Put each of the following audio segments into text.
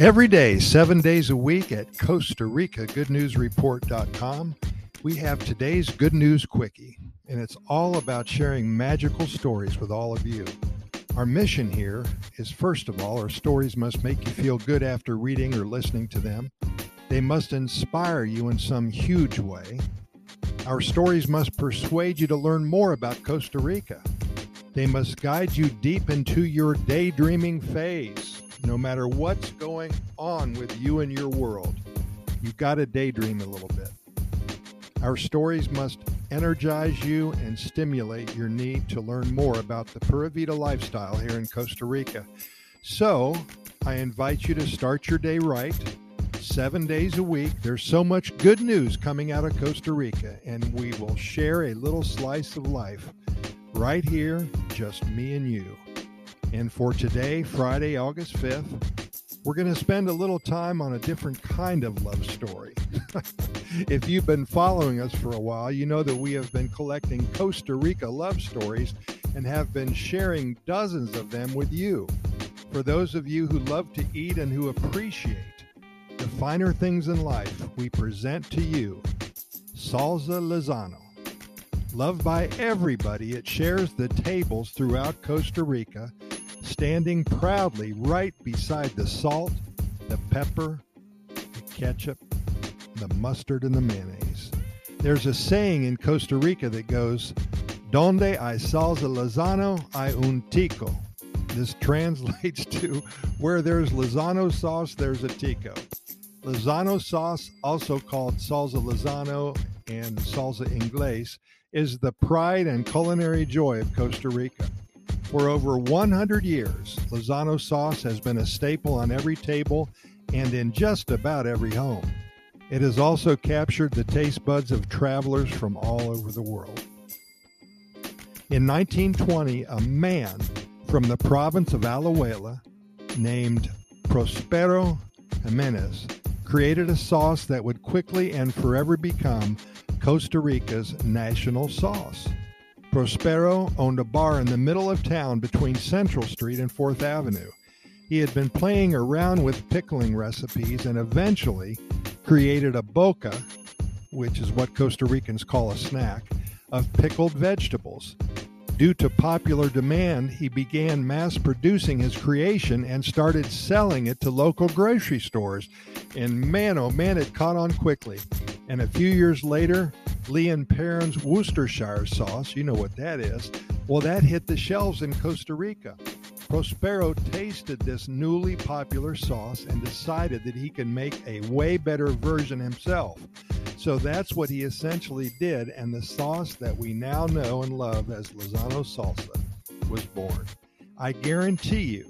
Every day, seven days a week at Costa Rica Good News GoodNewsReport.com, we have today's Good News Quickie, and it's all about sharing magical stories with all of you. Our mission here is first of all, our stories must make you feel good after reading or listening to them. They must inspire you in some huge way. Our stories must persuade you to learn more about Costa Rica. They must guide you deep into your daydreaming phase. No matter what's going on with you and your world, you've got to daydream a little bit. Our stories must energize you and stimulate your need to learn more about the Pura Vida lifestyle here in Costa Rica. So, I invite you to start your day right. Seven days a week. There's so much good news coming out of Costa Rica, and we will share a little slice of life right here, just me and you. And for today, Friday, August 5th, we're going to spend a little time on a different kind of love story. if you've been following us for a while, you know that we have been collecting Costa Rica love stories and have been sharing dozens of them with you. For those of you who love to eat and who appreciate the finer things in life, we present to you Salsa Lozano. Loved by everybody, it shares the tables throughout Costa Rica, standing proudly right beside the salt, the pepper, the ketchup, the mustard, and the mayonnaise. There's a saying in Costa Rica that goes, Donde hay salsa Lozano, hay un tico. This translates to where there's Lozano sauce, there's a tico. Lozano sauce, also called salsa Lozano and salsa inglés, is the pride and culinary joy of Costa Rica. For over 100 years, Lozano sauce has been a staple on every table and in just about every home. It has also captured the taste buds of travelers from all over the world. In 1920, a man from the province of Alajuela named Prospero Jimenez created a sauce that would quickly and forever become Costa Rica's national sauce. Prospero owned a bar in the middle of town between Central Street and 4th Avenue. He had been playing around with pickling recipes and eventually created a boca, which is what Costa Ricans call a snack, of pickled vegetables. Due to popular demand, he began mass producing his creation and started selling it to local grocery stores. And man, oh man, it caught on quickly. And a few years later, Lea and Perrins Worcestershire sauce, you know what that is, well, that hit the shelves in Costa Rica. Prospero tasted this newly popular sauce and decided that he could make a way better version himself. So that's what he essentially did, and the sauce that we now know and love as Lozano salsa was born. I guarantee you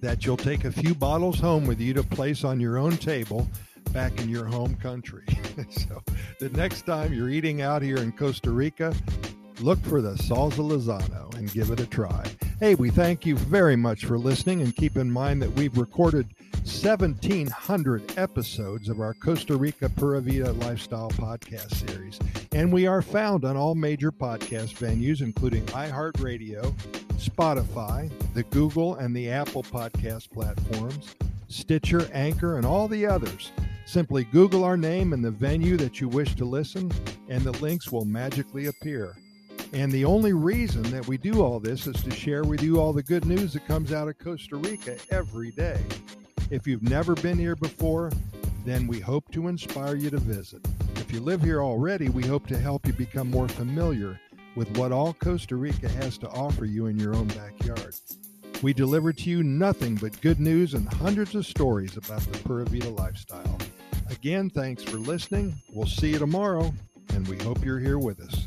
that you'll take a few bottles home with you to place on your own table back in your home country. so the next time you're eating out here in Costa Rica, look for the salsa Lozano and give it a try. Hey, we thank you very much for listening and keep in mind that we've recorded 1,700 episodes of our Costa Rica Pura Vida Lifestyle podcast series. And we are found on all major podcast venues, including iHeartRadio, Spotify, the Google and the Apple podcast platforms, Stitcher, Anchor, and all the others. Simply Google our name and the venue that you wish to listen, and the links will magically appear. And the only reason that we do all this is to share with you all the good news that comes out of Costa Rica every day. If you've never been here before, then we hope to inspire you to visit. If you live here already, we hope to help you become more familiar with what all Costa Rica has to offer you in your own backyard. We deliver to you nothing but good news and hundreds of stories about the Pura Vida lifestyle. Again, thanks for listening. We'll see you tomorrow, and we hope you're here with us.